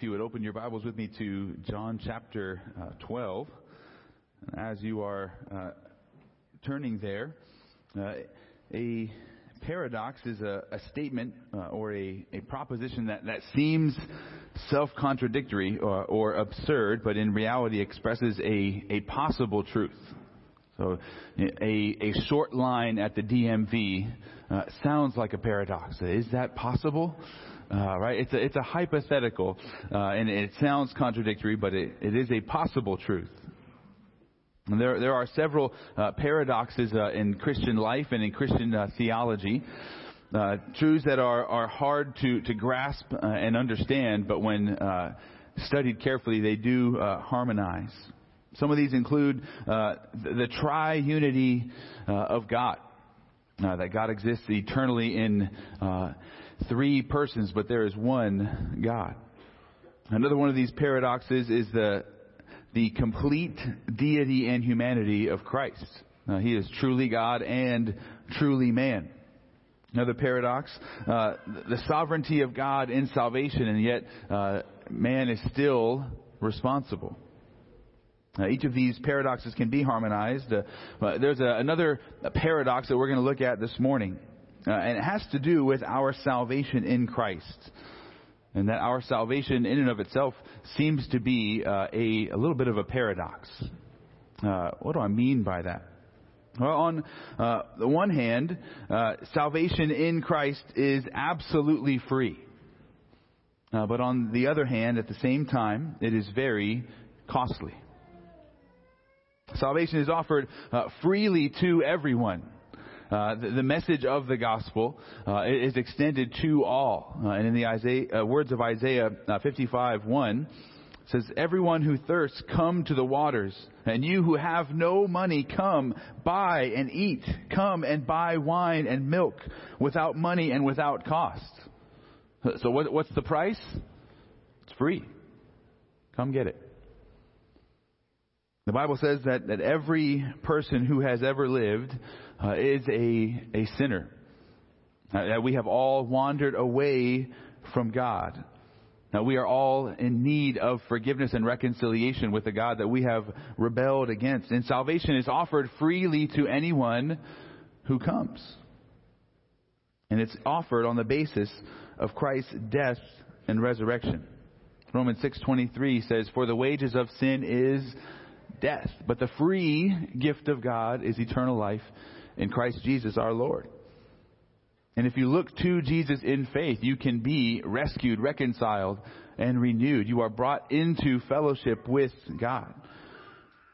if you would open your Bibles with me to John chapter uh, 12. As you are uh, turning there, uh, a paradox is a, a statement uh, or a, a, proposition that, that seems self contradictory or, or, absurd, but in reality expresses a, a possible truth. So, a, a short line at the DMV uh, sounds like a paradox. Is that possible? Uh, right? It's a, it's a hypothetical, uh, and it sounds contradictory, but it, it is a possible truth. And there, there are several uh, paradoxes uh, in Christian life and in Christian uh, theology. Uh, truths that are, are hard to, to grasp and understand, but when studied carefully, they do harmonize. Some of these include the, the tri-unity of God. that God exists eternally in three persons, but there is one God. Another one of these paradoxes is the, the complete deity and humanity of Christ. Now, he is truly God and truly man. Another paradox, uh, the sovereignty of God in salvation, and yet uh, man is still responsible. Uh, each of these paradoxes can be harmonized. Uh, there's a, another paradox that we're going to look at this morning. Uh, and it has to do with our salvation in Christ. And that our salvation in and of itself seems to be uh, a, a little bit of a paradox. Uh, what do I mean by that? Well, on uh, the one hand, uh, salvation in Christ is absolutely free. Uh, but on the other hand, at the same time, it is very costly. Salvation is offered freely to everyone. Uh, the, the, message of the gospel uh, is extended to all. Uh, and in the Isaiah, uh, words of Isaiah uh, 55, 1, says, Everyone who thirsts, come to the waters. And you who have no money, come, buy and eat. Come and buy wine and milk without money and without cost. So what, what's the price? It's free. Come get it. The Bible says that, that every person who has ever lived uh, is a, a sinner. Uh, that we have all wandered away from God. Now we are all in need of forgiveness and reconciliation with the God that we have rebelled against. And salvation is offered freely to anyone who comes. And it's offered on the basis of Christ's death and resurrection. Romans 6:23 says, "For the wages of sin is death, but the free gift of God is eternal life in Christ Jesus our Lord. And if you look to Jesus in faith, you can be rescued, reconciled, and renewed. You are brought into fellowship with God.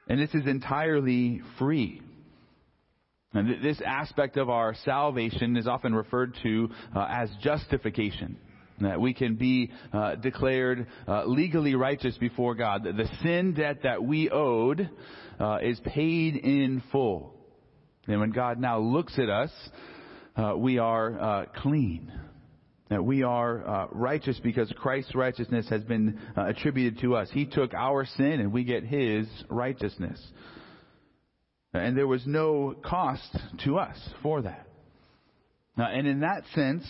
And this is entirely free. And this aspect of our salvation is often referred to uh, as justification. That we can be uh, declared uh, legally righteous before God. The sin debt that we owed uh, is paid in full. And when God now looks at us, uh, we are uh, clean. That we are uh, righteous because Christ's righteousness has been uh, attributed to us. He took our sin and we get His righteousness. And there was no cost to us for that. Now, and in that sense,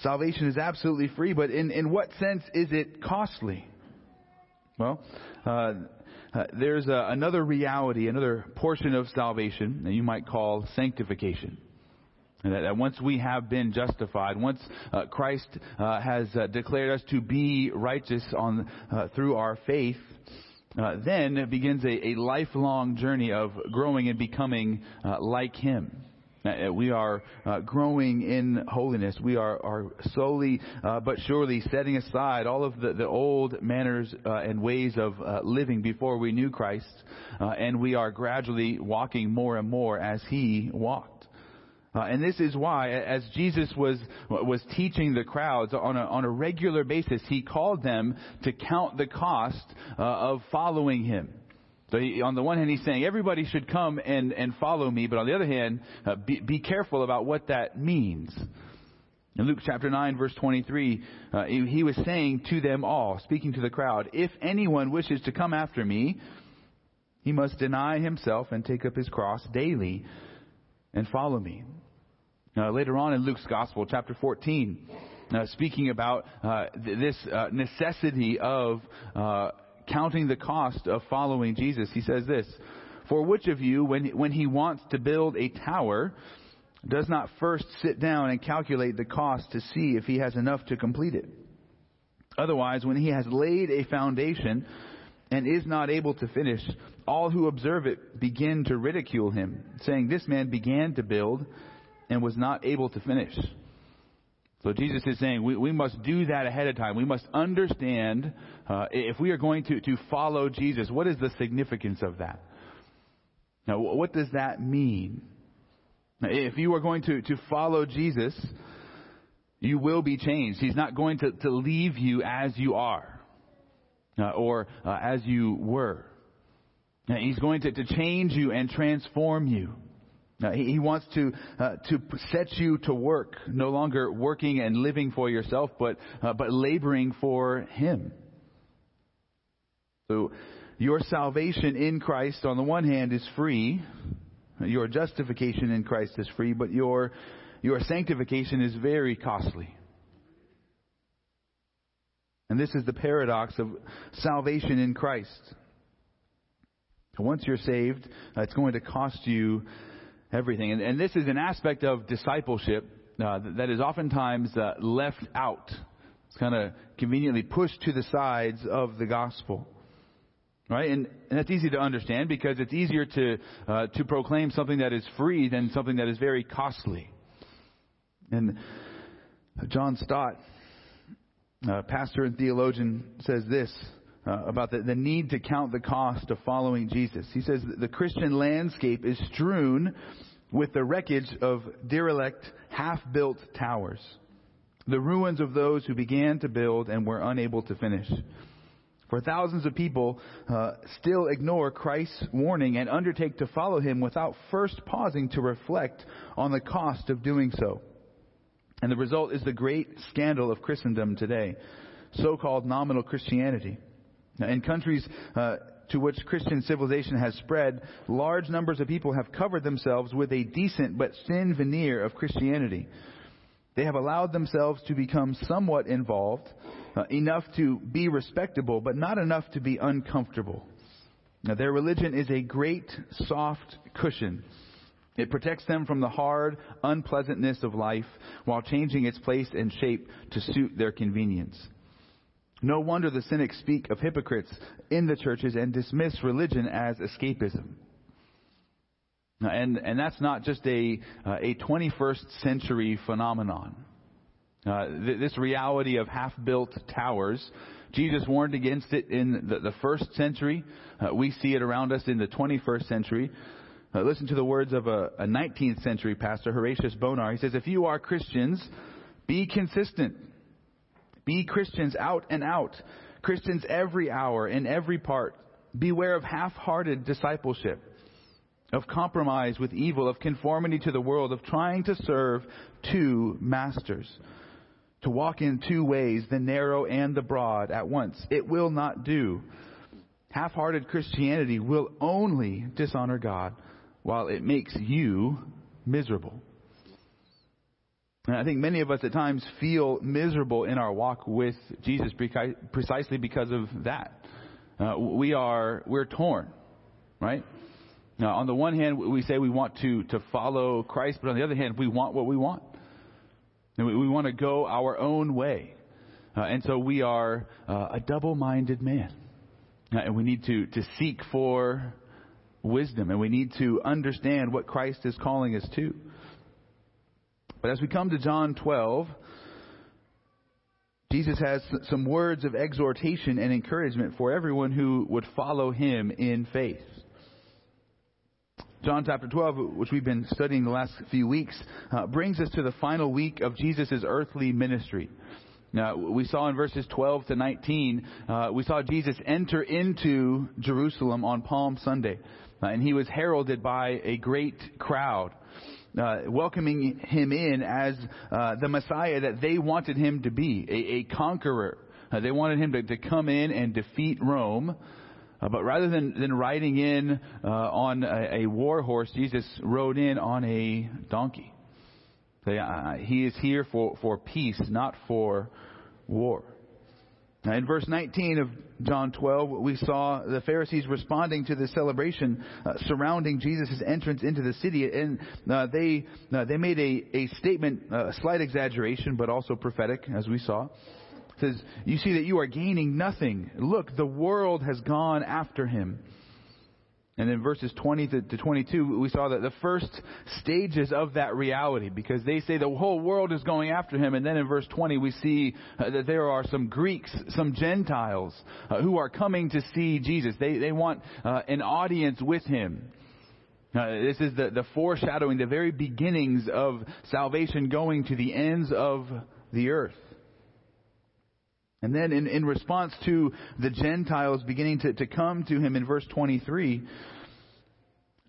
salvation is absolutely free, but in, in what sense is it costly? Well, uh, uh, there's a, another reality, another portion of salvation that you might call sanctification. And that, that once we have been justified, once uh, Christ uh, has uh, declared us to be righteous on uh, through our faith, then begins a, a, lifelong journey of growing and becoming like Him. Uh, we are uh, growing in holiness. We are, are slowly uh, but surely setting aside all of the, the old manners uh, and ways of uh, living before we knew Christ, uh, and we are gradually walking more and more as He walked. and this is why, as Jesus was was teaching the crowds on a on a regular basis, he called them to count the cost of following him. So he, on the one hand, he's saying everybody should come and, and follow me, but on the other hand, uh, be, be careful about what that means. In Luke chapter 9 verse 23, uh, he, he was saying to them all, speaking to the crowd, if anyone wishes to come after me, he must deny himself and take up his cross daily and follow me. Later on in Luke's gospel, chapter 14, uh, speaking about uh, th- this uh, necessity of uh, counting the cost of following Jesus. He says this For which of you, when, when he wants to build a tower, does not first sit down and calculate the cost to see if he has enough to complete it? Otherwise, when he has laid a foundation and is not able to finish, all who observe it begin to ridicule him, saying, This man began to build and was not able to finish. So Jesus is saying we, we must do that ahead of time. We must understand uh, if we are going to, to follow Jesus, what is the significance of that? Now, what does that mean? If you are going to, to follow Jesus, you will be changed. He's not going to, to leave you as you are uh, or uh, as you were. He's going to, to change you and transform you. Now, he, he wants to uh, to set you to work, no longer working and living for yourself, but uh, but laboring for Him. So, your salvation in Christ, on the one hand, is free. Your justification in Christ is free, but your your sanctification is very costly. And this is the paradox of salvation in Christ. Once you're saved, uh, it's going to cost you everything. And, and this is an aspect of discipleship uh, that is oftentimes uh, left out. It's kind of conveniently pushed to the sides of the gospel. Right? And, and that's easy to understand because it's easier to, uh, to proclaim something that is free than something that is very costly. And John Stott, uh, pastor and theologian, says this uh, about the, the need to count the cost of following Jesus. He says the Christian landscape is strewn with the wreckage of derelict, half-built towers, the ruins of those who began to build and were unable to finish. For thousands of people uh, still ignore Christ's warning and undertake to follow him without first pausing to reflect on the cost of doing so. And the result is the great scandal of Christendom today, so-called nominal Christianity. Now, in countries uh, to which Christian civilization has spread, large numbers of people have covered themselves with a decent but thin veneer of Christianity. They have allowed themselves to become somewhat involved, uh, enough to be respectable, but not enough to be uncomfortable. Now, their religion is a great soft cushion. It protects them from the hard unpleasantness of life while changing its place and shape to suit their convenience. No wonder the cynics speak of hypocrites in the churches and dismiss religion as escapism. And, and that's not just a, uh, a 21st century phenomenon. Uh, th- this reality of half built towers, Jesus warned against it in the, the first century. Uh, we see it around us in the 21st century. Uh, listen to the words of a, a 19th century pastor, Horatius Bonar. He says, If you are Christians, be consistent. Be Christians out and out. Christians every hour, in every part. Beware of half-hearted discipleship, of compromise with evil, of conformity to the world, of trying to serve two masters. To walk in two ways, the narrow and the broad, at once. It will not do. Half-hearted Christianity will only dishonor God while it makes you miserable. And I think many of us at times feel miserable in our walk with Jesus precisely because of that. Uh, we are, we're torn, right? Now, on the one hand, we say we want to, to follow Christ, but on the other hand, we want what we want. And we, we want to go our own way. Uh, and so we are uh, a double-minded man. Uh, and we need to, to seek for wisdom, and we need to understand what Christ is calling us to. But as we come to John 12, Jesus has some words of exhortation and encouragement for everyone who would follow him in faith. John chapter 12, which we've been studying the last few weeks, uh, brings us to the final week of Jesus' earthly ministry. Now, we saw in verses 12 to 19, uh, we saw Jesus enter into Jerusalem on Palm Sunday, uh, and he was heralded by a great crowd uh, welcoming him in as uh, the Messiah that they wanted him to be, a, a conqueror. Uh, they wanted him to, to, come in and defeat Rome. Uh, but rather than, than riding in uh, on a, a, war horse, Jesus rode in on a donkey. Uh, he is here for, for peace, not for war. Now, in verse 19 of John 12, we saw the Pharisees responding to the celebration uh, surrounding Jesus' entrance into the city, and uh, they uh, they made a, a statement, a slight exaggeration, but also prophetic, as we saw. It says, "You see that you are gaining nothing. Look, the world has gone after him." And in verses 20 to 22, we saw that the first stages of that reality, because they say the whole world is going after him. And then in verse 20, we see uh, that there are some Greeks, some Gentiles, uh, who are coming to see Jesus. They, they want uh, an audience with him. Uh, this is the, the foreshadowing, the very beginnings of salvation going to the ends of the earth. And then in, in response to the Gentiles beginning to, to come to him in verse 23,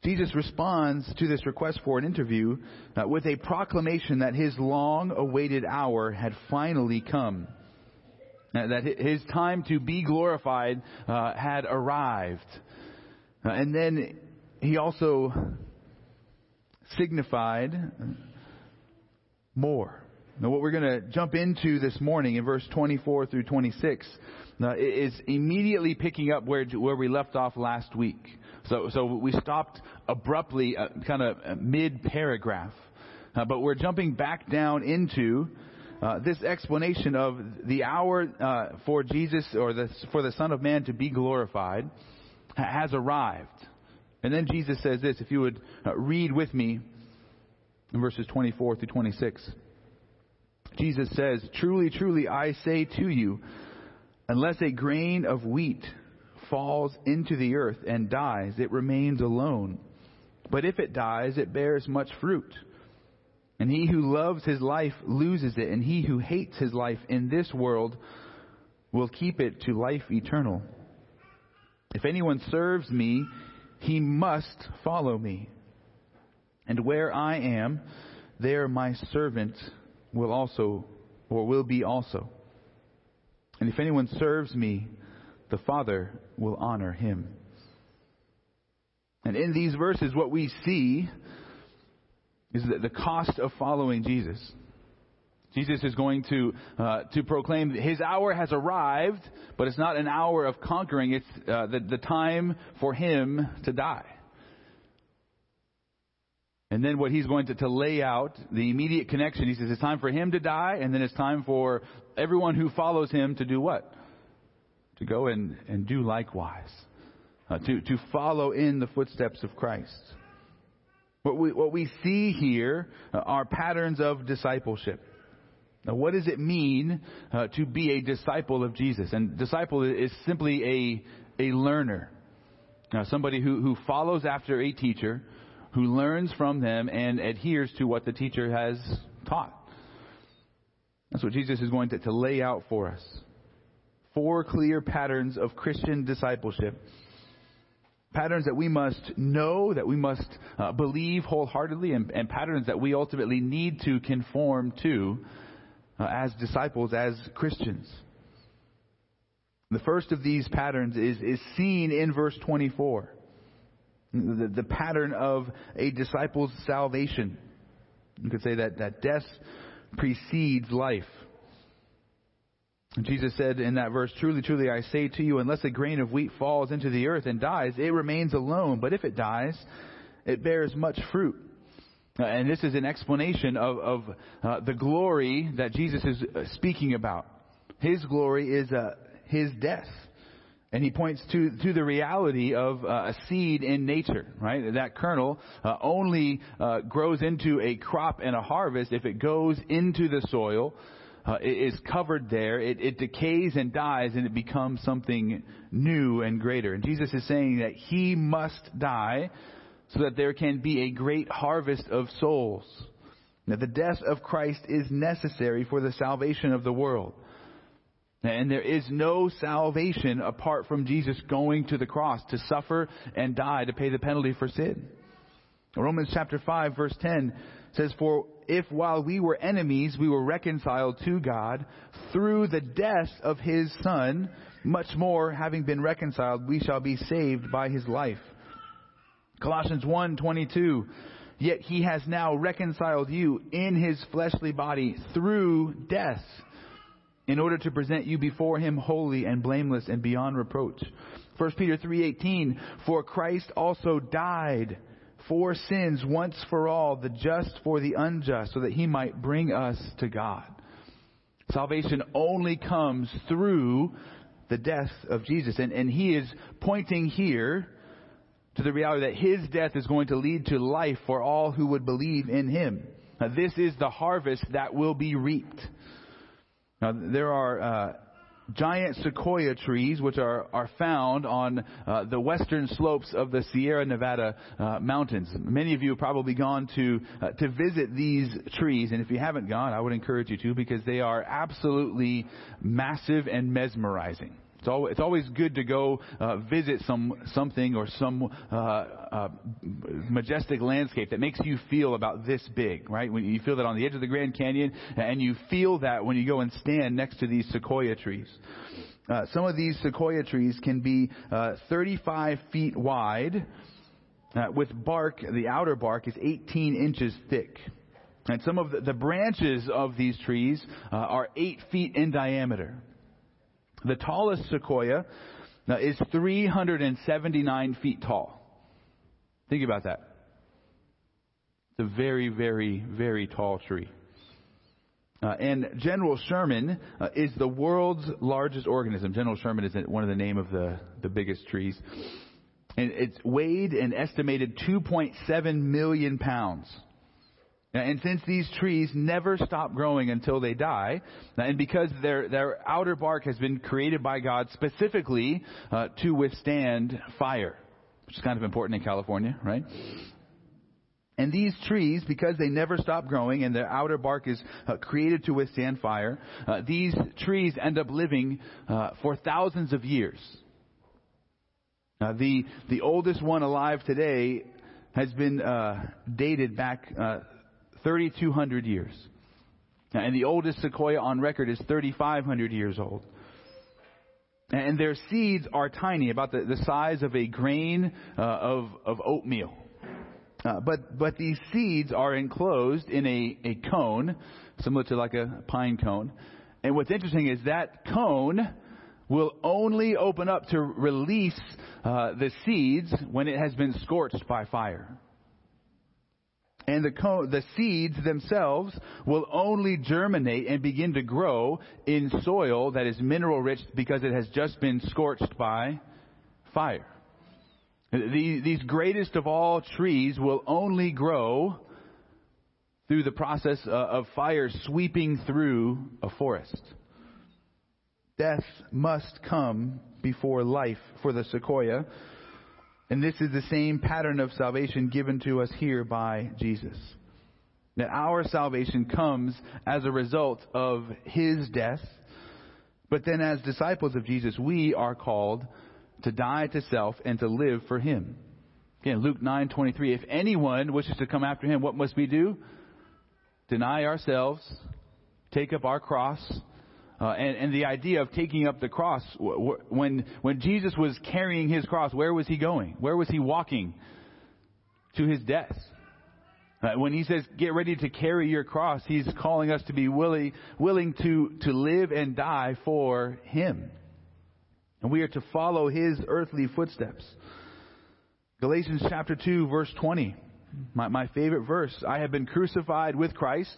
Jesus responds to this request for an interview uh, with a proclamation that his long awaited hour had finally come. Uh, that his time to be glorified uh, had arrived. Uh, and then he also signified more. Now, what we're going to jump into this morning in verse 24 through 26 uh, is immediately picking up where where we left off last week. So, so we stopped abruptly, uh, kind of uh, mid paragraph, uh, but we're jumping back down into uh, this explanation of the hour for Jesus or the, for the Son of Man to be glorified has arrived. And then Jesus says this, if you would read with me in verses 24 through 26. Jesus says, Truly, truly, I say to you, unless a grain of wheat falls into the earth and dies, it remains alone. But if it dies, it bears much fruit. And he who loves his life loses it, and he who hates his life in this world will keep it to life eternal. If anyone serves me, he must follow me. And where I am, there my servant will also, or will be also. And if anyone serves me, the Father will honor him. And in these verses, what we see is that the cost of following Jesus. Jesus is going to uh, to proclaim his hour has arrived, but it's not an hour of conquering. It's uh, the, the time for him to die. And then what he's going to, to lay out, the immediate connection, he says it's time for him to die, and then it's time for everyone who follows him to do what? To go and, and do likewise. Uh, to, to follow in the footsteps of Christ. What we, what we see here uh, are patterns of discipleship. Now, what does it mean uh, to be a disciple of Jesus? And disciple is simply a, a learner. Now, somebody who, who follows after a teacher, who learns from them and adheres to what the teacher has taught. That's what Jesus is going to, to lay out for us. Four clear patterns of Christian discipleship. Patterns that we must know, that we must uh, believe wholeheartedly, and, and, patterns that we ultimately need to conform to uh, as disciples, as Christians. The first of these patterns is, is seen in verse 24 the, the pattern of a disciple's salvation. You could say that, that death precedes life. Jesus said in that verse, Truly, truly, I say to you, unless a grain of wheat falls into the earth and dies, it remains alone. But if it dies, it bears much fruit. Uh, and this is an explanation of, of uh, the glory that Jesus is uh, speaking about. His glory is uh, his death. And he points to, to the reality of uh, a seed in nature, right? That kernel uh, only uh, grows into a crop and a harvest if it goes into the soil, uh, it is covered there, it, it decays and dies, and it becomes something new and greater. And Jesus is saying that he must die so that there can be a great harvest of souls. Now, the death of Christ is necessary for the salvation of the world. And there is no salvation apart from Jesus going to the cross to suffer and die to pay the penalty for sin. Romans chapter 5 verse 10 says, For if while we were enemies we were reconciled to God through the death of his son, much more having been reconciled we shall be saved by his life. Colossians 1:22 Yet he has now reconciled you in his fleshly body through death in order to present you before him holy and blameless and beyond reproach. 1 Peter 3:18 For Christ also died for sins once for all, the just for the unjust, so that he might bring us to God. Salvation only comes through the death of Jesus. And, and he is pointing here to the reality that his death is going to lead to life for all who would believe in him. Now, this is the harvest that will be reaped. Now, there are uh, giant sequoia trees which are, are found on uh, the western slopes of the Sierra Nevada uh, mountains. Many of you have probably gone to uh, to visit these trees, and if you haven't gone, I would encourage you to because they are absolutely massive and mesmerizing. It's always, it's always good to go uh, visit some something or some uh, uh, majestic landscape that makes you feel about this big, right? When you feel that on the edge of the Grand Canyon, and you feel that when you go and stand next to these sequoia trees. Uh, some of these sequoia trees can be uh, 35 feet wide, uh, with bark. The outer bark is 18 inches thick. And some of the, the branches of these trees uh, are eight feet in diameter. The tallest sequoia uh, is 379 feet tall. Think about that. It's a very, very, very tall tree. Uh, and General Sherman uh, is the world's largest organism. General Sherman is one of the name of the, the biggest trees. And it's weighed an estimated 2.7 million pounds. And since these trees never stop growing until they die, and because their, their outer bark has been created by God specifically uh, to withstand fire, which is kind of important in California, right? And these trees, because they never stop growing and their outer bark is uh, created to withstand fire, uh, these trees end up living uh, for thousands of years. the the oldest one alive today has been uh, dated back uh, 3,200 years. And the oldest sequoia on record is 3,500 years old. And their seeds are tiny, about the, the size of a grain uh, of, of oatmeal. Uh, but, but these seeds are enclosed in a, a cone, similar to like a pine cone. And what's interesting is that cone will only open up to release uh, the seeds when it has been scorched by fire. And the, co- the seeds themselves will only germinate and begin to grow in soil that is mineral rich because it has just been scorched by fire. The, these greatest of all trees will only grow through the process uh, of fire sweeping through a forest. Death must come before life for the sequoia and this is the same pattern of salvation given to us here by Jesus. That our salvation comes as a result of His death, but then as disciples of Jesus, we are called to die to self and to live for Him. Again, Luke 9:23. If anyone wishes to come after Him, what must we do? Deny ourselves, take up our cross, uh, and, and, the idea of taking up the cross, when, when Jesus was carrying his cross, where was he going? Where was he walking? To his death. Uh, when he says, get ready to carry your cross, he's calling us to be willing, willing to, to live and die for him. And we are to follow his earthly footsteps. Galatians chapter 2 verse 20. My, my favorite verse. I have been crucified with Christ.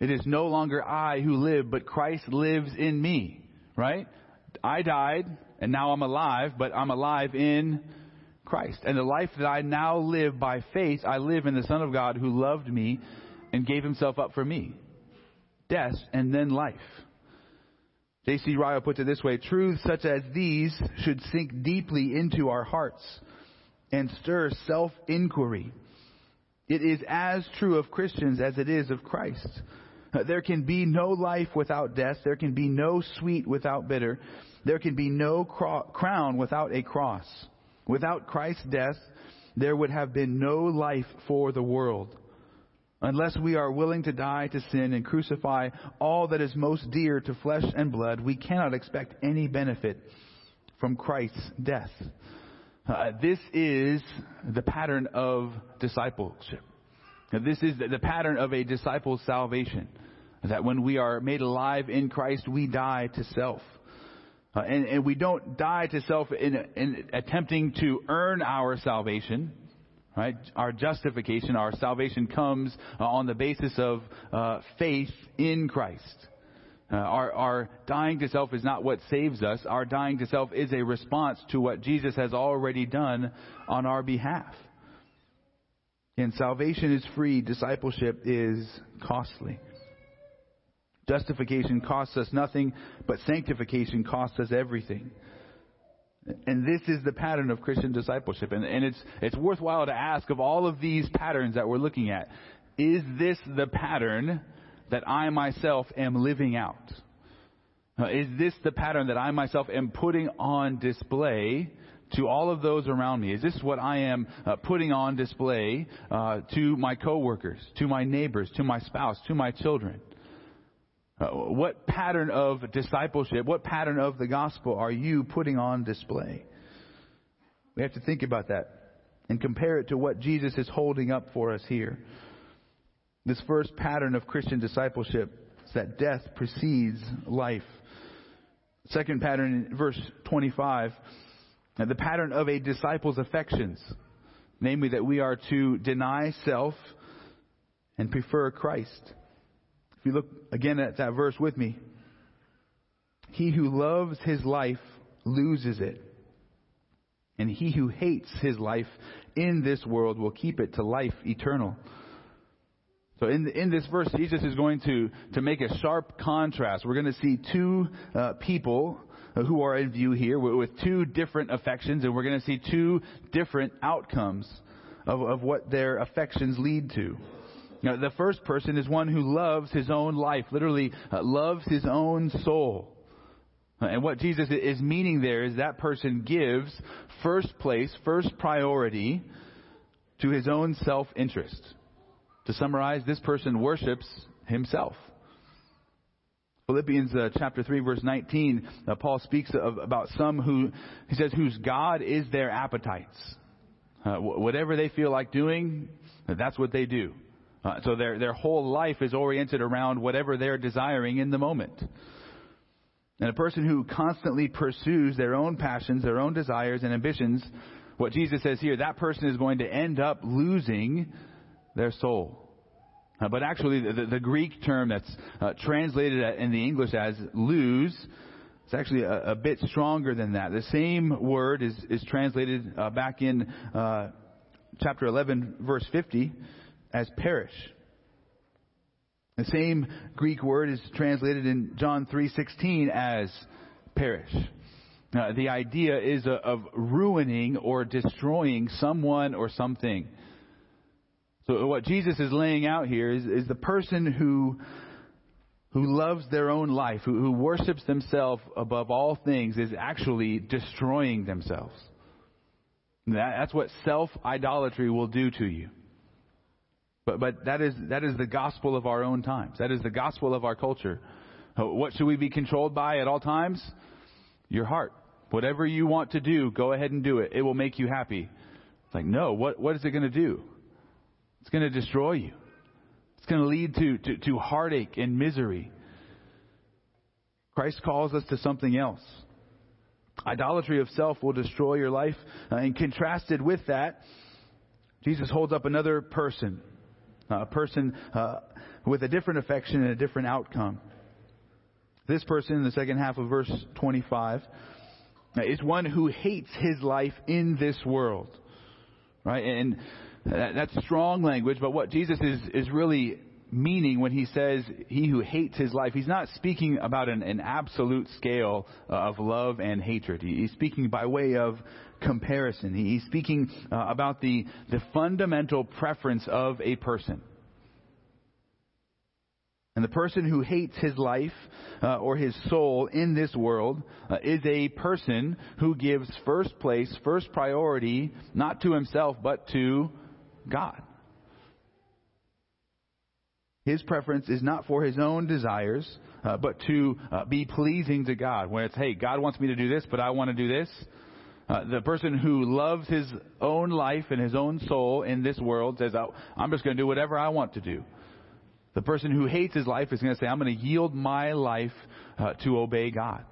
It is no longer I who live, but Christ lives in me. Right? I died, and now I'm alive, but I'm alive in Christ. And the life that I now live by faith, I live in the Son of God who loved me and gave himself up for me. Death and then life. J.C. Ryle puts it this way Truths such as these should sink deeply into our hearts and stir self inquiry. It is as true of Christians as it is of Christ. There can be no life without death. There can be no sweet without bitter. There can be no cro- crown without a cross. Without Christ's death, there would have been no life for the world. Unless we are willing to die to sin and crucify all that is most dear to flesh and blood, we cannot expect any benefit from Christ's death. Uh, this is the pattern of discipleship. Now, this is the pattern of a disciple's salvation. That when we are made alive in Christ, we die to self. Uh, and, and, we don't die to self in, in, attempting to earn our salvation, right? Our justification, our salvation comes uh, on the basis of uh, faith in Christ. Uh, our, our dying to self is not what saves us. Our dying to self is a response to what Jesus has already done on our behalf. And salvation is free, discipleship is costly. Justification costs us nothing, but sanctification costs us everything. And this is the pattern of Christian discipleship. And, and, it's, it's worthwhile to ask of all of these patterns that we're looking at, is this the pattern that I myself am living out? Is this the pattern that I myself am putting on display to all of those around me? Is this what I am uh, putting on display uh, to my coworkers, to my neighbors, to my spouse, to my children? Uh, what pattern of discipleship, what pattern of the gospel are you putting on display? We have to think about that and compare it to what Jesus is holding up for us here. This first pattern of Christian discipleship is that death precedes life. Second pattern verse 25, uh, the pattern of a disciple's affections, namely that we are to deny self and prefer Christ. If you look again at that verse with me, he who loves his life loses it. And he who hates his life in this world will keep it to life eternal. So in, in this verse, Jesus is going to, to make a sharp contrast. We're going to see two uh, people who are in view here with two different affections, and we're going to see two different outcomes of, of what their affections lead to. Now, the first person is one who loves his own life, literally uh, loves his own soul. And what Jesus is meaning there is that person gives first place, first priority to his own self interest. To summarize, this person worships himself. Philippians uh, chapter 3 verse 19, uh, Paul speaks of, about some who, he says, whose God is their appetites. Uh, whatever they feel like doing, that's what they do. Uh, so their, their whole life is oriented around whatever they're desiring in the moment. And a person who constantly pursues their own passions, their own desires and ambitions, what Jesus says here, that person is going to end up losing their soul. Uh, but actually, the, the, Greek term that's uh, translated in the English as lose, is actually a, a, bit stronger than that. The same word is, is translated uh, back in uh, chapter 11, verse 50 as perish. The same Greek word is translated in John 3:16 as perish. Uh, the idea is a, of ruining or destroying someone or something. So what Jesus is laying out here is, is the person who who loves their own life, who, who worships themselves above all things, is actually destroying themselves. That, that's what self idolatry will do to you. But, but that, is, that is the gospel of our own times. That is the gospel of our culture. Uh, what should we be controlled by at all times? Your heart. Whatever you want to do, go ahead and do it. It will make you happy. It's like, no, what, what is it going to do? It's going to destroy you. It's going to lead to, to, to heartache and misery. Christ calls us to something else. Idolatry of self will destroy your life. Uh, and contrasted with that, Jesus holds up another person a person uh, with a different affection and a different outcome. This person in the second half of verse 25 uh, is one who hates his life in this world. Right? And that's strong language, but what Jesus is, is really meaning when he says he who hates his life, he's not speaking about an, an absolute scale of love and hatred. He's speaking by way of comparison. He's speaking uh, about the, the fundamental preference of a person. And the person who hates his life uh, or his soul in this world uh, is a person who gives first place, first priority, not to himself, but to God. His preference is not for his own desires, uh, but to uh, be pleasing to God. When it's, hey, God wants me to do this, but I want to do this. Uh, the person who loves his own life and his own soul in this world says, oh, I'm just going to do whatever I want to do. The person who hates his life is going to say, I'm going to yield my life uh, to obey God.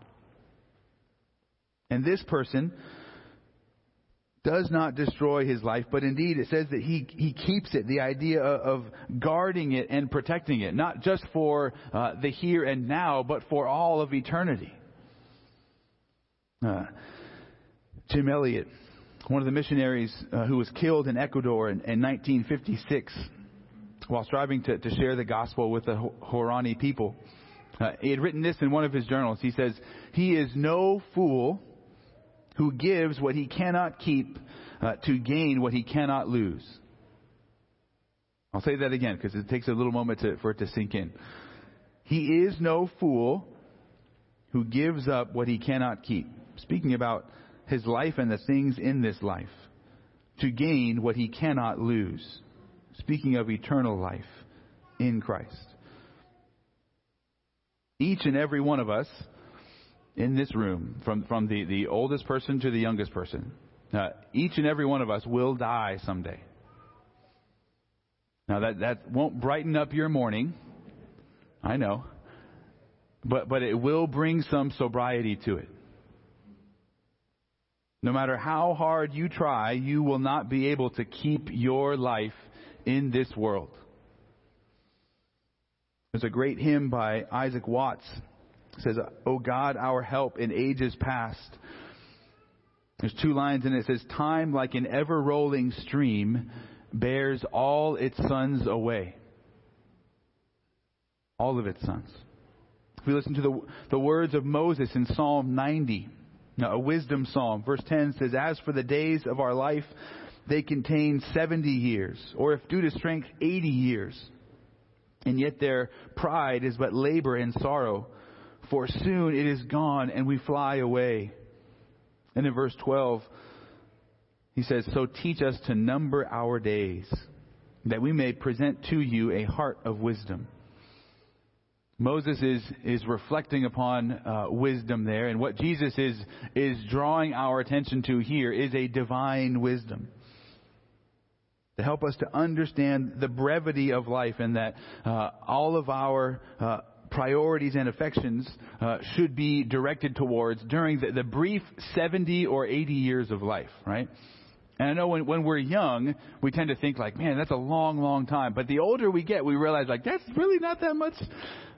And this person does not destroy his life, but indeed it says that he, he keeps it, the idea of guarding it and protecting it, not just for uh, the here and now, but for all of eternity. Uh, Jim Elliot, one of the missionaries uh, who was killed in Ecuador in, in 1956 while striving to, to, share the gospel with the Huaorani people, uh, he had written this in one of his journals. He says, He is no fool who gives what he cannot keep uh, to gain what he cannot lose. I'll say that again because it takes a little moment to, for it to sink in. He is no fool who gives up what he cannot keep. Speaking about his life and the things in this life to gain what he cannot lose. Speaking of eternal life in Christ. Each and every one of us in this room, from, from the, the oldest person to the youngest person, uh, each and every one of us will die someday. Now that, that won't brighten up your morning. I know. But, but it will bring some sobriety to it. No matter how hard you try, you will not be able to keep your life in this world. There's a great hymn by Isaac Watts it says, O God, our help in ages past. There's two lines in it. It says, Time, like an ever rolling stream, bears all its sons away. All of its sons. If we listen to the, the words of Moses in Psalm 90, a wisdom psalm, verse 10 says, As for the days of our life, they contain 70 years, or if due to strength, 80 years. And yet their pride is but labor and sorrow for soon it is gone and we fly away. And in verse 12, he says, So teach us to number our days, that we may present to you a heart of wisdom. Moses is, is reflecting upon uh, wisdom there, and what Jesus is, is drawing our attention to here is a divine wisdom. To help us to understand the brevity of life and that uh, all of our uh, priorities and affections uh, should be directed towards during the, the, brief 70 or 80 years of life, right? And I know when, when we're young, we tend to think like, man, that's a long, long time. But the older we get, we realize like, that's really not that much,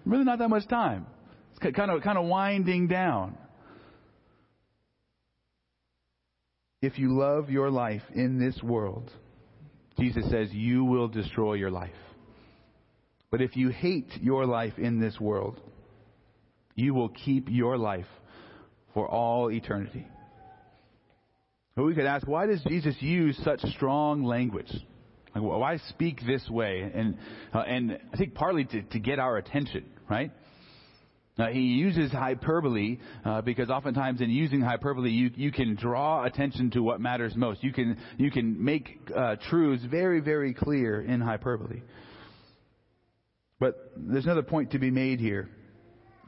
really not that much time. It's kind of, kind of winding down. If you love your life in this world, Jesus says you will destroy your life. But if you hate your life in this world, you will keep your life for all eternity. But we could ask, why does Jesus use such strong language? Like, why speak this way? And, uh, and I think partly to, to get our attention, right? Now, he uses hyperbole uh, because oftentimes in using hyperbole, you, you can draw attention to what matters most. You can, you can make uh, truths very, very clear in hyperbole. But there's another point to be made here.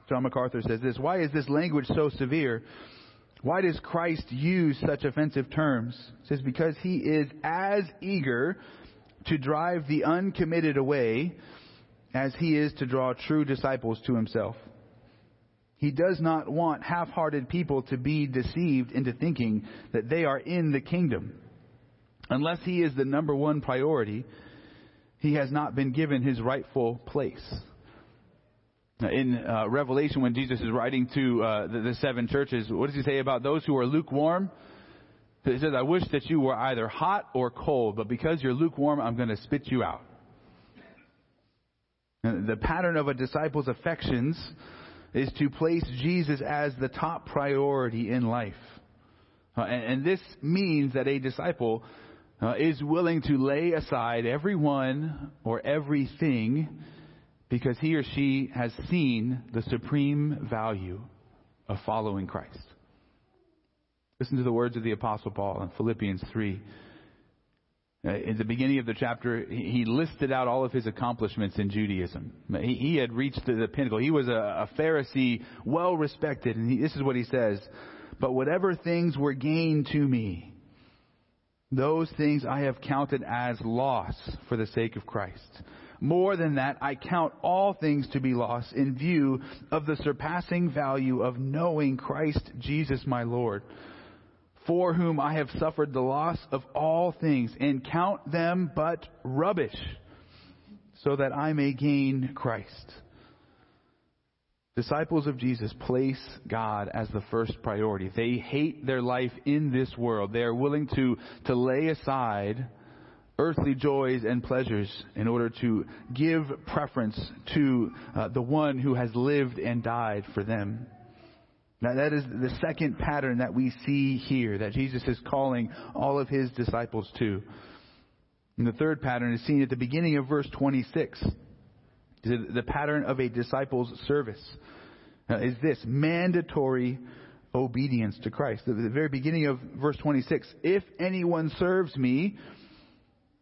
John MacArthur says this Why is this language so severe? Why does Christ use such offensive terms? He says, Because he is as eager to drive the uncommitted away as he is to draw true disciples to himself. He does not want half hearted people to be deceived into thinking that they are in the kingdom. Unless he is the number one priority, he has not been given his rightful place. In uh, Revelation, when Jesus is writing to uh, the, the seven churches, what does he say about those who are lukewarm? He says, I wish that you were either hot or cold, but because you're lukewarm, I'm going to spit you out. And the pattern of a disciple's affections is to place Jesus as the top priority in life. Uh, and, and, this means that a disciple uh, is willing to lay aside everyone or everything because he or she has seen the supreme value of following Christ. Listen to the words of the Apostle Paul in Philippians 3. Uh, in the beginning of the chapter, he listed out all of his accomplishments in Judaism. He, had reached the, pinnacle. He was a, Pharisee, well respected, and this is what he says But whatever things were gain to me, those things I have counted as loss for the sake of Christ. More than that, I count all things to be loss in view of the surpassing value of knowing Christ Jesus my Lord, for whom I have suffered the loss of all things, and count them but rubbish, so that I may gain Christ Disciples of Jesus place God as the first priority. They hate their life in this world. They are willing to, to lay aside earthly joys and pleasures in order to give preference to uh, the one who has lived and died for them. Now that is the second pattern that we see here that Jesus is calling all of his disciples to. And the third pattern is seen at the beginning of verse 26 the pattern of a disciple's service uh, is this mandatory obedience to Christ. The very beginning of verse 26, if anyone serves me,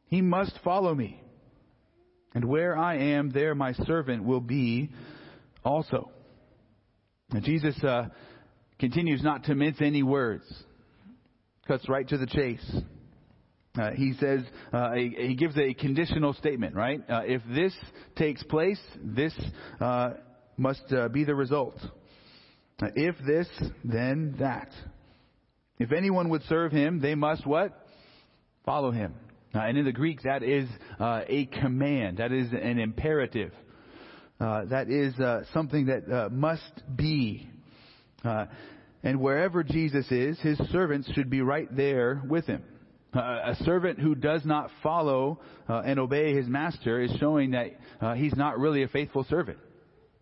he must follow me. And where I am, there my servant will be also. Now, Jesus uh, continues not to mince any words, cuts right to the chase. Uh, he says, uh, he gives a conditional statement, right? Uh, if this takes place, this uh, must uh, be the result. Uh, if this, then that. If anyone would serve him, they must what? Follow him. and in the Greek, that is a command. That is an imperative. that is something that must be. and wherever Jesus is, his servants should be right there with him. Uh, a servant who does not follow uh, and obey his master is showing that uh, he's not really a faithful servant.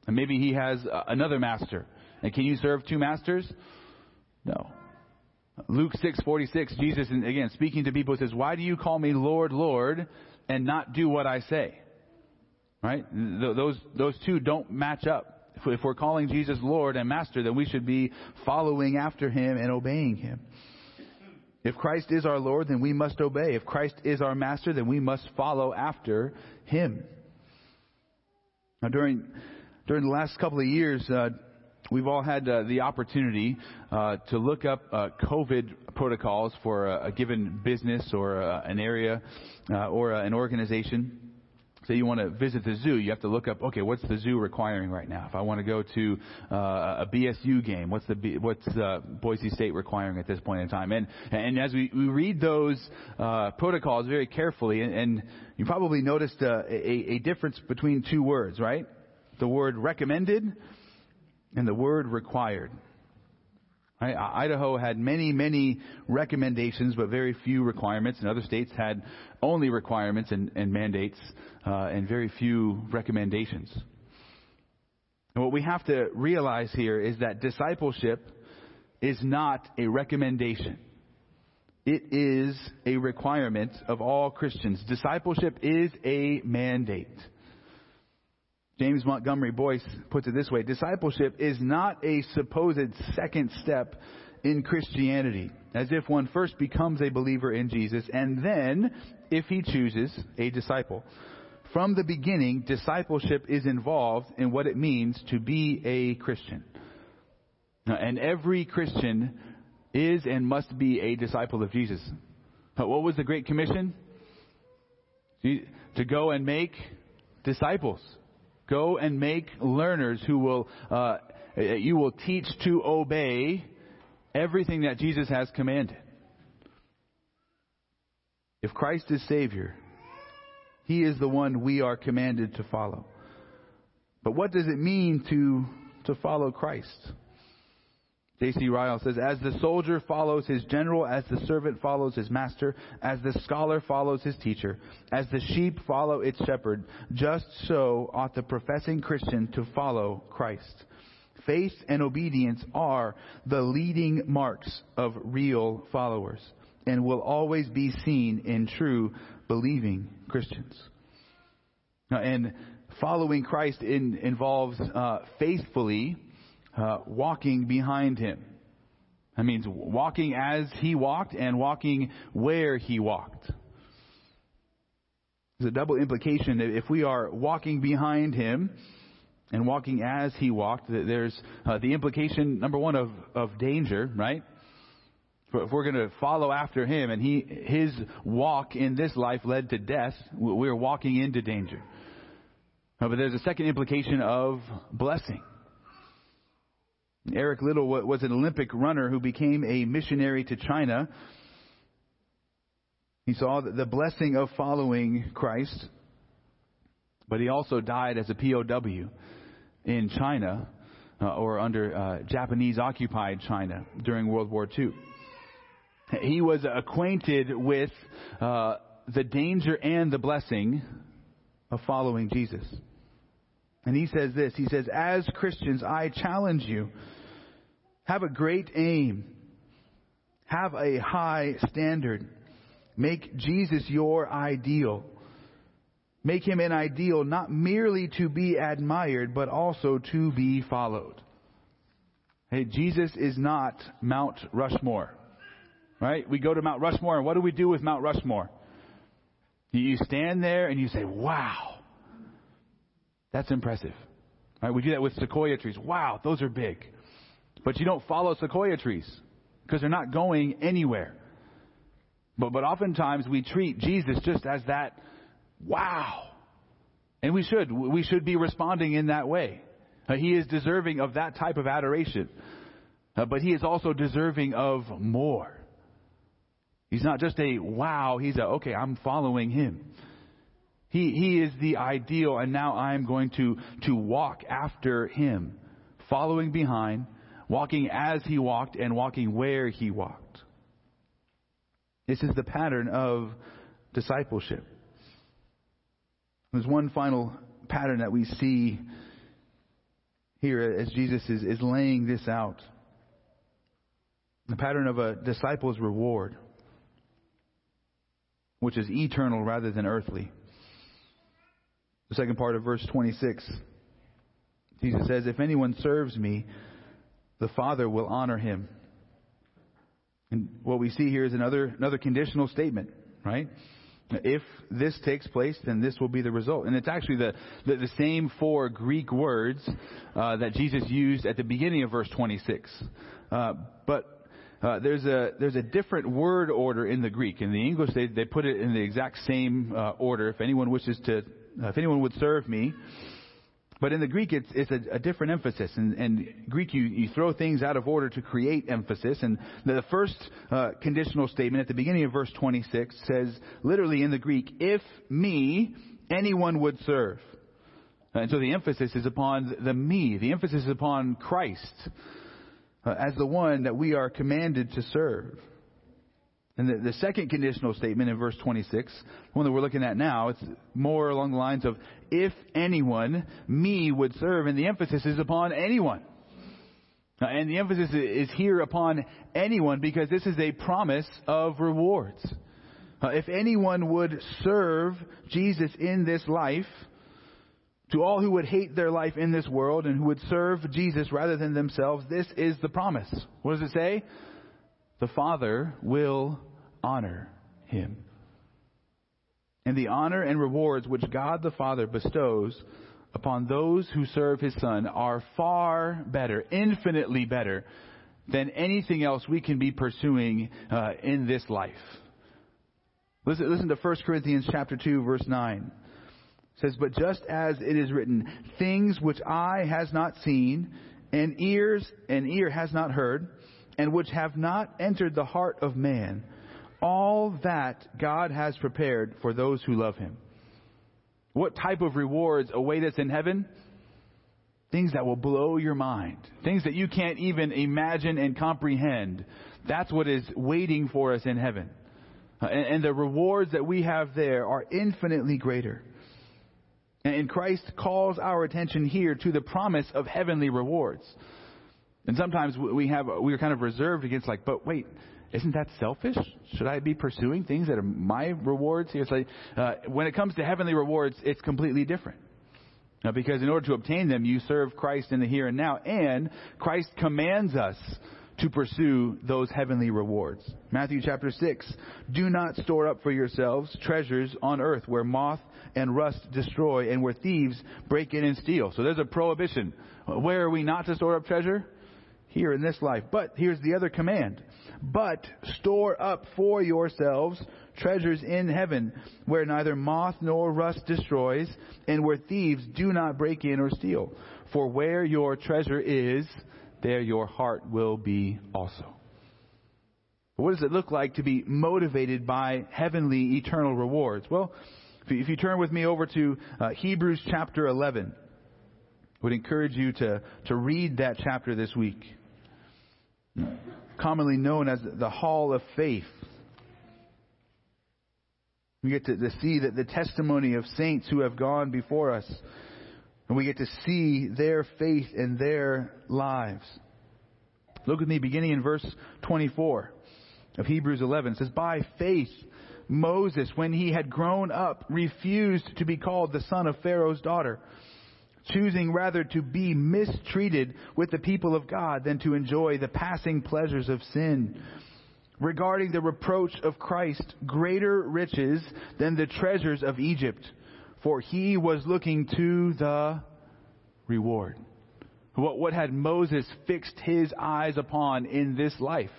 And maybe he has uh, another master. And can you serve two masters? No. Luke 6:46, Jesus again speaking to people says, "Why do you call me Lord, Lord, and not do what I say?" Right? Those those two don't match up. If we're calling Jesus Lord and Master, then we should be following after him and obeying him. If Christ is our Lord, then we must obey. If Christ is our master, then we must follow after him. Now, during, during the last couple of years, uh, we've all had uh, the opportunity uh, to look up uh, COVID protocols for a, a given business or uh, an area uh, or an organization say you want to visit the zoo, you have to look up, okay, what's the zoo requiring right now? If I want to go to uh, a BSU game, what's the what's uh, Boise State requiring at this point in time? And and as we, we read those uh, protocols very carefully, and, and you probably noticed uh, a, a difference between two words, right? The word recommended and the word required. Right? Idaho had many, many recommendations, but very few requirements, and other states had only requirements and, and mandates, uh, and very few recommendations. And what we have to realize here is that discipleship is not a recommendation. It is a requirement of all Christians. Discipleship is a mandate. James Montgomery Boice puts it this way Discipleship is not a supposed second step in Christianity, as if one first becomes a believer in Jesus and then, if he chooses, a disciple. From the beginning, discipleship is involved in what it means to be a Christian. And every Christian is and must be a disciple of Jesus. What was the Great Commission? To go and make disciples. Go and make learners who will, uh, you will teach to obey everything that Jesus has commanded. If Christ is Savior, He is the one we are commanded to follow. But what does it mean to, to follow Christ? J.C. Ryle says, As the soldier follows his general, as the servant follows his master, as the scholar follows his teacher, as the sheep follow its shepherd, just so ought the professing Christian to follow Christ. Faith and obedience are the leading marks of real followers and will always be seen in true believing Christians. Now, And following Christ in, involves uh, faithfully uh, walking behind him. That means walking as he walked and walking where he walked. There's a double implication. If we are walking behind him, and walking as he walked, there's uh, the implication, number one, of, of danger, right? If we're going to follow after him and he, his walk in this life led to death, we're walking into danger. Uh, but there's a second implication of blessing. Eric Liddell was an Olympic runner who became a missionary to China. He saw the blessing of following Christ, but he also died as a POW in China uh, or under uh, Japanese occupied China during World War II. He was acquainted with uh, the danger and the blessing of following Jesus. And he says this He says, As Christians, I challenge you, have a great aim, have a high standard, make Jesus your ideal. Make him an ideal not merely to be admired, but also to be followed. Hey, Jesus is not Mount Rushmore. Right? We go to Mount Rushmore, and what do we do with Mount Rushmore? You stand there and you say, wow, that's impressive. Right? We do that with sequoia trees. Wow, those are big. But you don't follow sequoia trees because they're not going anywhere. But, but oftentimes we treat Jesus just as that, wow. And we should. We should be responding in that way. Uh, he is deserving of that type of adoration. Uh, but he is also deserving of more. He's not just a wow, he's a, okay, I'm following him. He, he is the ideal, and now I'm going to, to walk after him, following behind, walking as he walked, and walking where he walked. This is the pattern of discipleship. There's one final pattern that we see here as Jesus is, is laying this out. The pattern of a disciple's reward, which is eternal rather than earthly. The second part of verse 26, Jesus says, If anyone serves me, the Father will honor him. And what we see here is another, another conditional statement, right? If this takes place, then this will be the result. And it's actually the, the, the same four Greek words uh, that Jesus used at the beginning of verse 26. Uh, but uh, there's a there's a different word order in the Greek. In the English, they they put it in the exact same uh, order. If anyone wishes to if anyone would serve me. But in the Greek, it's, it's a, a different emphasis. In, in Greek, you, you throw things out of order to create emphasis. And the first uh, conditional statement at the beginning of verse 26 says, literally in the Greek, if me, anyone would serve. And so the emphasis is upon the me. The emphasis is upon Christ uh, as the one that we are commanded to serve. And the, the, second conditional statement in verse 26, one that we're looking at now, it's more along the lines of, if anyone, me, would serve, and the emphasis is upon anyone. And the emphasis is here upon anyone because this is a promise of rewards. Uh, if anyone would serve Jesus in this life, to all who would hate their life in this world and who would serve Jesus rather than themselves, this is the promise. What does it say? The Father will honor him. And the honor and rewards which God the Father bestows upon those who serve his Son are far better, infinitely better, than anything else we can be pursuing uh, in this life. Listen, listen to 1 Corinthians chapter 2 verse 9. It says, But just as it is written, things which eye has not seen, and ears and ear has not heard, and which have not entered the heart of man, all that God has prepared for those who love him. What type of rewards await us in heaven? Things that will blow your mind. Things that you can't even imagine and comprehend. That's what is waiting for us in heaven. Uh, and, and the rewards that we have there are infinitely greater. And Christ calls our attention here to the promise of heavenly rewards. And sometimes we have, we are kind of reserved against like, but wait, isn't that selfish? Should I be pursuing things that are my rewards like, uh, when it comes to heavenly rewards, it's completely different. Now, because in order to obtain them, you serve Christ in the here and now, and Christ commands us to pursue those heavenly rewards. Matthew chapter 6. Do not store up for yourselves treasures on earth where moth and rust destroy and where thieves break in and steal. So there's a prohibition. Where are we not to store up treasure? Here in this life. But here's the other command. But store up for yourselves treasures in heaven where neither moth nor rust destroys and where thieves do not break in or steal. For where your treasure is, there your heart will be also. What does it look like to be motivated by heavenly eternal rewards? Well, if you turn with me over to uh, Hebrews chapter 11, I would encourage you to, to read that chapter this week. Commonly known as the Hall of Faith. We get to, to see that the testimony of saints who have gone before us and we get to see their faith and their lives. Look with me beginning in verse 24 of Hebrews 11. It says, By faith, Moses, when he had grown up, refused to be called the son of Pharaoh's daughter, choosing rather to be mistreated with the people of God than to enjoy the passing pleasures of sin. Regarding the reproach of Christ, greater riches than the treasures of Egypt for he was looking to the reward. What, what had Moses fixed his eyes upon in this life?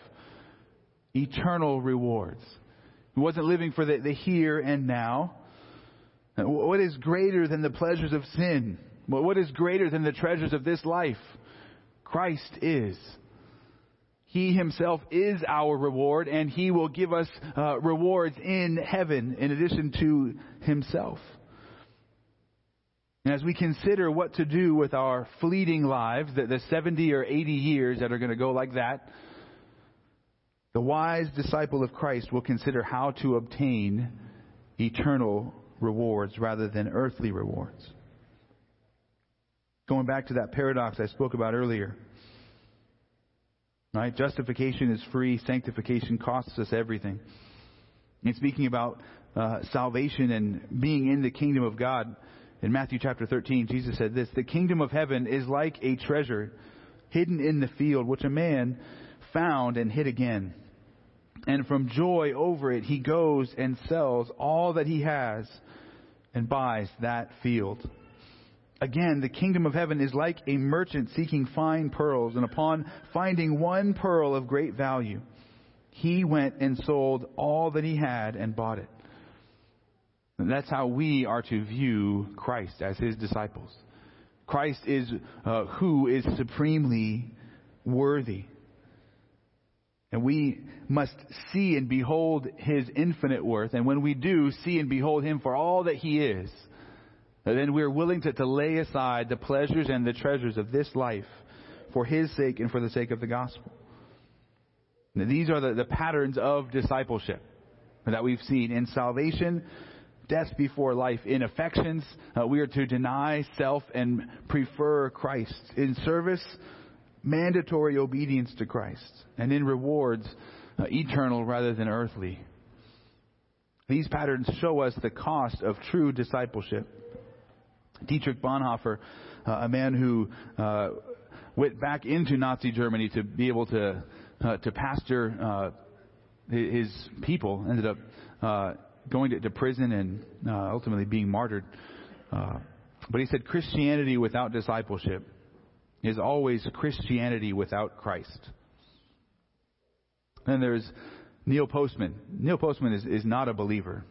Eternal rewards. He wasn't living for the, the here and now. What is greater than the pleasures of sin? What is greater than the treasures of this life? Christ is. He himself is our reward, and he will give us uh, rewards in heaven in addition to himself. And as we consider what to do with our fleeting lives, the, the 70 or 80 years that are going to go like that, the wise disciple of Christ will consider how to obtain eternal rewards rather than earthly rewards. Going back to that paradox I spoke about earlier. Right? Justification is free, sanctification costs us everything. And speaking about uh, salvation and being in the kingdom of God, in Matthew chapter 13, Jesus said this The kingdom of heaven is like a treasure hidden in the field, which a man found and hid again. And from joy over it, he goes and sells all that he has and buys that field. Again, the kingdom of heaven is like a merchant seeking fine pearls, and upon finding one pearl of great value, he went and sold all that he had and bought it. And that's how we are to view Christ as his disciples. Christ is uh, who is supremely worthy. And we must see and behold his infinite worth. And when we do see and behold him for all that he is, then we're willing to, to lay aside the pleasures and the treasures of this life for his sake and for the sake of the gospel. Now, these are the, the patterns of discipleship that we've seen in salvation death before life. In affections, uh, we are to deny self and prefer Christ. In service, mandatory obedience to Christ. And in rewards, uh, eternal rather than earthly. These patterns show us the cost of true discipleship. Dietrich Bonhoeffer, uh, a man who uh, went back into Nazi Germany to be able to uh, to pastor uh, his people, ended up going to, to prison and uh, ultimately being martyred. Uh, but he said Christianity without discipleship is always Christianity without Christ. Then there's Neil Postman. Neil Postman is, is not a believer.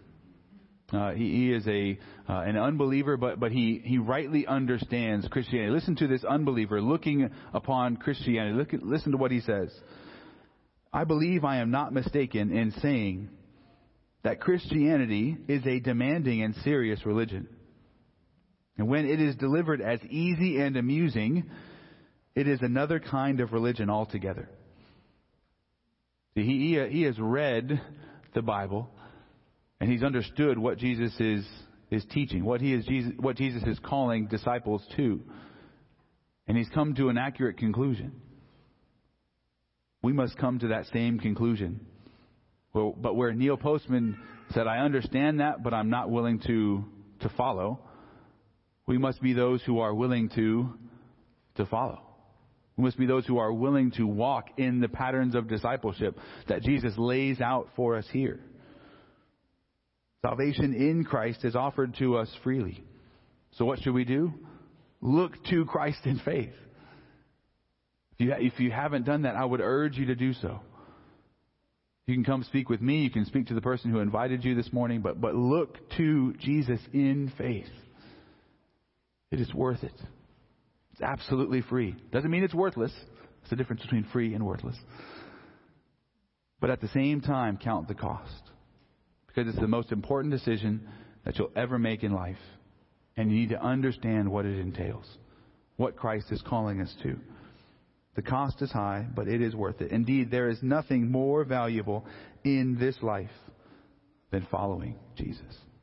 Uh, he, he, is a uh, an unbeliever, but but he he rightly understands Christianity. Listen to this unbeliever looking upon Christianity. Look listen to what he says. I believe I am not mistaken in saying that Christianity is a demanding and serious religion. And when it is delivered as easy and amusing, it is another kind of religion altogether. See, he, he has read the Bible and he's understood what Jesus is, is teaching, what, he is Jesus, what Jesus is calling disciples to. And he's come to an accurate conclusion. We must come to that same conclusion. Well, but where Neil Postman said, I understand that, but I'm not willing to, to follow, we must be those who are willing to, to follow. We must be those who are willing to walk in the patterns of discipleship that Jesus lays out for us here. Salvation in Christ is offered to us freely. So what should we do? Look to Christ in faith. If you, if you haven't done that, I would urge you to do so. You can come speak with me. You can speak to the person who invited you this morning, but, but look to Jesus in faith. It is worth it. It's absolutely free. Doesn't mean it's worthless. It's the difference between free and worthless. But at the same time, count the cost. Because it's the most important decision that you'll ever make in life. And you need to understand what it entails, what Christ is calling us to. The cost is high, but it is worth it. Indeed, there is nothing more valuable in this life than following Jesus.